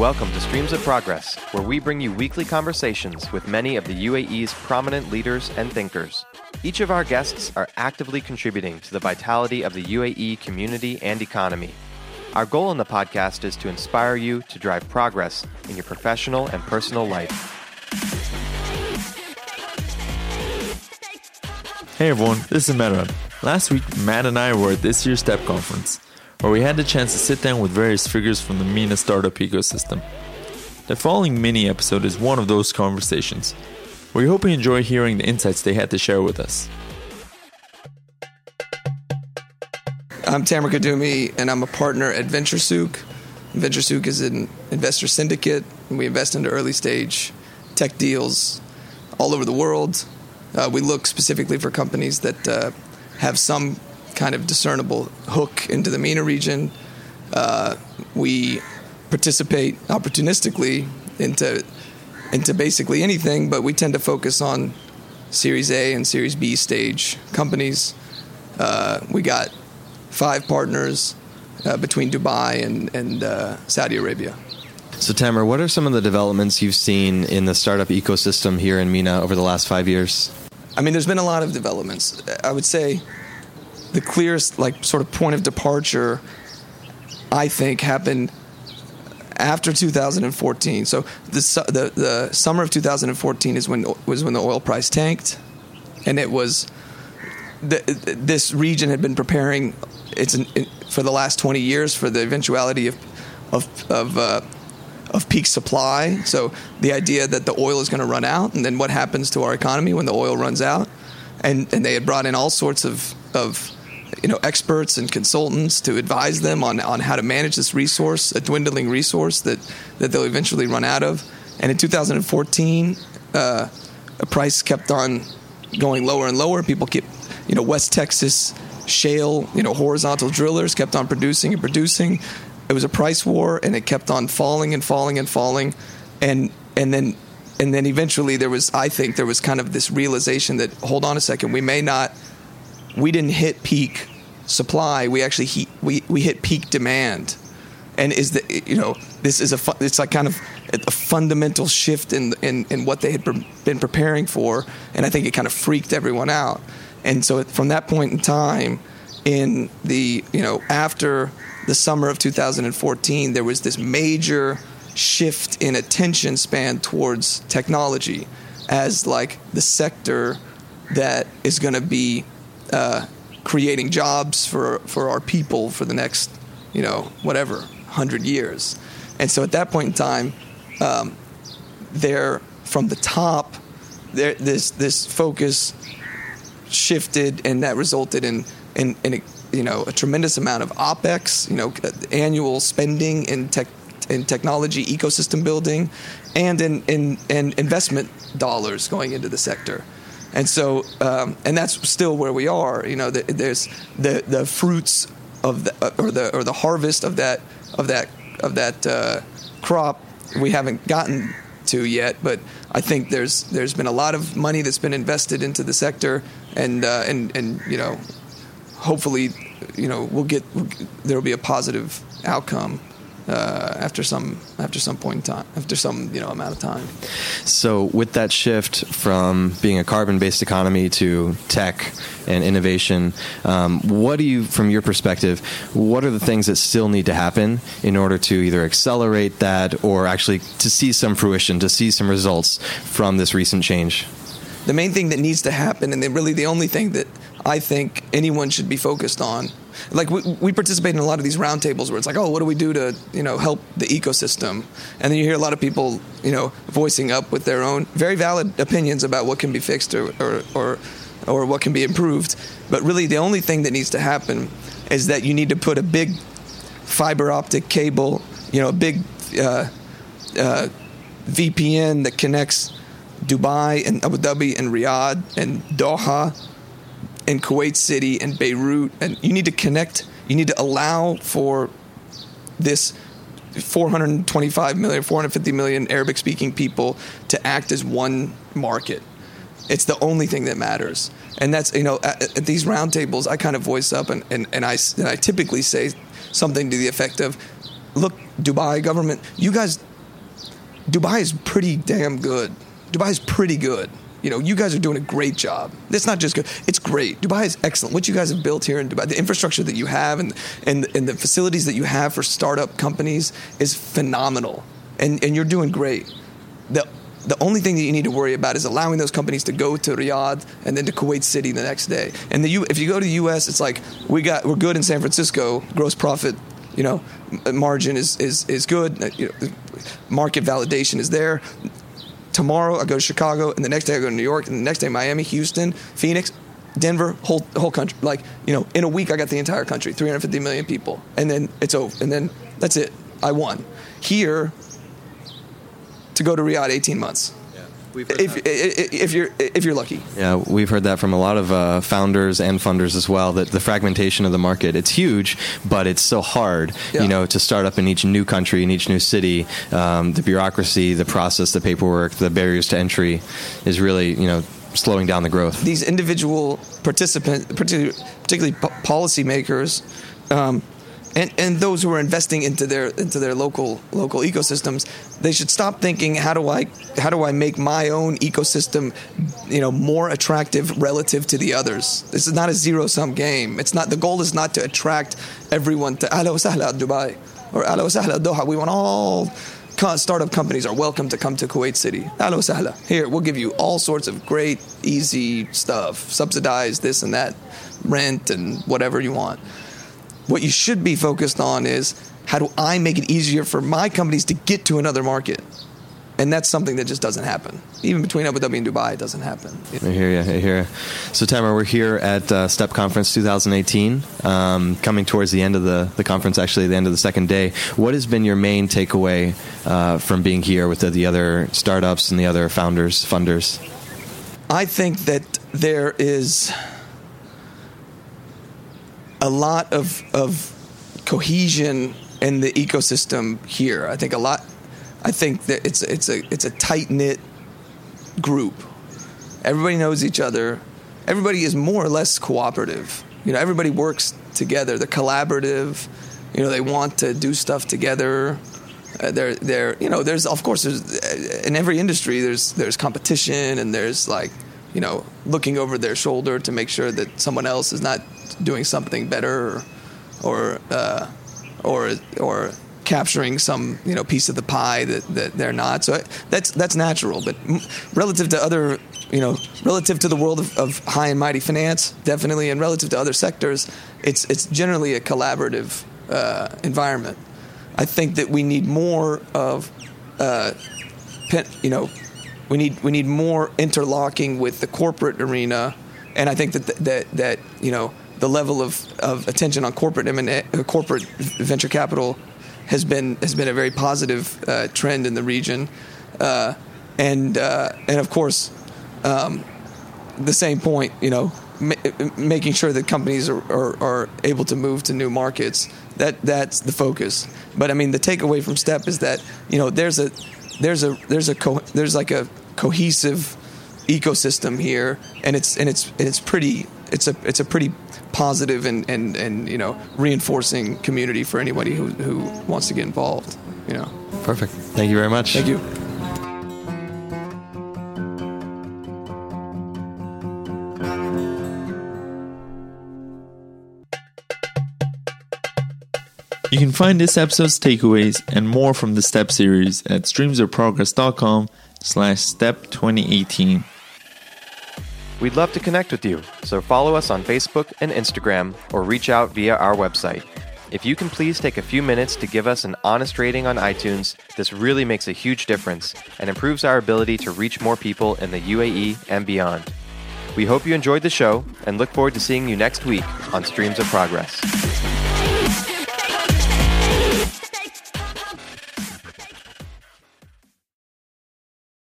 Welcome to Streams of Progress, where we bring you weekly conversations with many of the UAE's prominent leaders and thinkers. Each of our guests are actively contributing to the vitality of the UAE community and economy. Our goal in the podcast is to inspire you to drive progress in your professional and personal life. Hey everyone, this is Meran. Last week, Matt and I were at this year's STEP conference where we had the chance to sit down with various figures from the MENA startup ecosystem. The following mini episode is one of those conversations. We hope you enjoy hearing the insights they had to share with us. I'm Tamer Kadumi, and I'm a partner at VentureSouk. VentureSouk is an investor syndicate, and we invest into early stage tech deals all over the world. Uh, we look specifically for companies that uh, have some kind of discernible hook into the MENA region. Uh, we participate opportunistically into into basically anything, but we tend to focus on Series A and Series B stage companies. Uh, we got five partners uh, between Dubai and, and uh, Saudi Arabia. So, Tamer, what are some of the developments you've seen in the startup ecosystem here in MENA over the last five years? I mean, there's been a lot of developments. I would say the clearest like sort of point of departure I think happened after 2014. So the, the the summer of 2014 is when was when the oil price tanked, and it was the, this region had been preparing it's an, it, for the last 20 years for the eventuality of of of, uh, of peak supply. So the idea that the oil is going to run out, and then what happens to our economy when the oil runs out, and and they had brought in all sorts of of you know experts and consultants to advise them on, on how to manage this resource, a dwindling resource that, that they'll eventually run out of. And in 2014, uh, price kept on going lower and lower. People kept, you know, West Texas shale, you know, horizontal drillers kept on producing and producing. It was a price war, and it kept on falling and falling and falling, and and then and then eventually there was, I think, there was kind of this realization that hold on a second, we may not we didn't hit peak supply. We actually he, we we hit peak demand, and is the you know this is a fu- it's like kind of a fundamental shift in in in what they had pre- been preparing for, and I think it kind of freaked everyone out. And so from that point in time, in the you know after the summer of 2014, there was this major shift in attention span towards technology as like the sector that is going to be uh, creating jobs for for our people for the next you know whatever hundred years. And so at that point in time, um, there from the top, this this focus shifted, and that resulted in in, in a, you know a tremendous amount of opex, you know, annual spending in tech in technology ecosystem building, and in in, in investment dollars going into the sector. And so, um, and that's still where we are. You know, the, there's the the fruits of the or the or the harvest of that of that of that uh, crop we haven't gotten to yet. But I think there's there's been a lot of money that's been invested into the sector, and uh, and and you know, hopefully, you know, we'll get there will be a positive outcome uh, after some after some point in time after some you know amount of time. So with that shift from being a carbon-based economy to tech and innovation, um, what do you, from your perspective, what are the things that still need to happen in order to either accelerate that or actually to see some fruition, to see some results from this recent change? The main thing that needs to happen, and really the only thing that I think anyone should be focused on. Like we, we participate in a lot of these roundtables where it's like, oh, what do we do to you know help the ecosystem? And then you hear a lot of people you know voicing up with their own very valid opinions about what can be fixed or or or, or what can be improved. But really, the only thing that needs to happen is that you need to put a big fiber optic cable, you know, a big uh, uh, VPN that connects Dubai and Abu Dhabi and Riyadh and Doha in Kuwait City and Beirut, and you need to connect. You need to allow for this 425 million, 450 million Arabic speaking people to act as one market. It's the only thing that matters. And that's, you know, at, at these roundtables, I kind of voice up and, and, and, I, and I typically say something to the effect of look, Dubai government, you guys Dubai is pretty damn good. Dubai is pretty good. You know, you guys are doing a great job. It's not just good; it's great. Dubai is excellent. What you guys have built here in Dubai, the infrastructure that you have, and and and the facilities that you have for startup companies is phenomenal. And and you're doing great. The the only thing that you need to worry about is allowing those companies to go to Riyadh and then to Kuwait City the next day. And the U, if you go to the U.S., it's like we got we're good in San Francisco. Gross profit, you know, margin is is is good. You know, market validation is there. Tomorrow I go to Chicago, and the next day I go to New York, and the next day Miami, Houston, Phoenix. Denver, whole whole country. Like you know, in a week I got the entire country, 350 million people, and then it's over, and then that's it. I won. Here, to go to Riyadh 18 months. If, if you're if you're lucky, yeah, we've heard that from a lot of uh, founders and funders as well. That the fragmentation of the market it's huge, but it's so hard, yeah. you know, to start up in each new country, in each new city. Um, the bureaucracy, the process, the paperwork, the barriers to entry is really you know slowing down the growth. These individual participants, particularly, particularly policymakers, um, and, and those who are investing into their into their local local ecosystems, they should stop thinking how do I how do I make my own ecosystem, you know, more attractive relative to the others. This is not a zero sum game. It's not the goal is not to attract everyone to Ahla Sahla Dubai or Ahla Sahla Doha. We want all startup companies are welcome to come to Kuwait City. Ahla Sahla. Here, we'll give you all sorts of great, easy stuff, subsidized this and that, rent and whatever you want. What you should be focused on is how do I make it easier for my companies to get to another market? And that's something that just doesn't happen. Even between Abu Dhabi and Dubai, it doesn't happen. I hear you. I hear you. So, Tamer, we're here at uh, STEP Conference 2018, um, coming towards the end of the, the conference, actually, the end of the second day. What has been your main takeaway uh, from being here with the, the other startups and the other founders, funders? I think that there is a lot of of cohesion in the ecosystem here. I think a lot. I think that it's it's a it's a tight knit group. Everybody knows each other. Everybody is more or less cooperative. You know, everybody works together. They're collaborative. You know, they want to do stuff together. Uh, they're, they're, you know, there's of course there's in every industry there's there's competition and there's like, you know, looking over their shoulder to make sure that someone else is not doing something better or uh, or, or capturing some you know piece of the pie that, that they're not. So that's that's natural. But relative to other you know relative to the world of, of high and mighty finance, definitely, and relative to other sectors, it's it's generally a collaborative uh, environment. I think that we need more of uh, you know we need we need more interlocking with the corporate arena, and I think that that that you know the level of, of attention on corporate M&A, uh, corporate venture capital has been has been a very positive uh, trend in the region, uh, and uh, and of course, um, the same point, you know, ma- making sure that companies are, are, are, able to move to new markets. That that's the focus. But I mean, the takeaway from Step is that you know there's a there's a there's a co- there's like a cohesive ecosystem here, and it's and it's and it's pretty it's a it's a pretty positive and, and, and you know reinforcing community for anybody who, who wants to get involved. You know. Perfect. Thank you very much. Thank you. You can find this episode's takeaways and more from the STEP series at streamsofprogress.com slash step 2018. We'd love to connect with you, so follow us on Facebook and Instagram or reach out via our website. If you can please take a few minutes to give us an honest rating on iTunes, this really makes a huge difference and improves our ability to reach more people in the UAE and beyond. We hope you enjoyed the show and look forward to seeing you next week on Streams of Progress.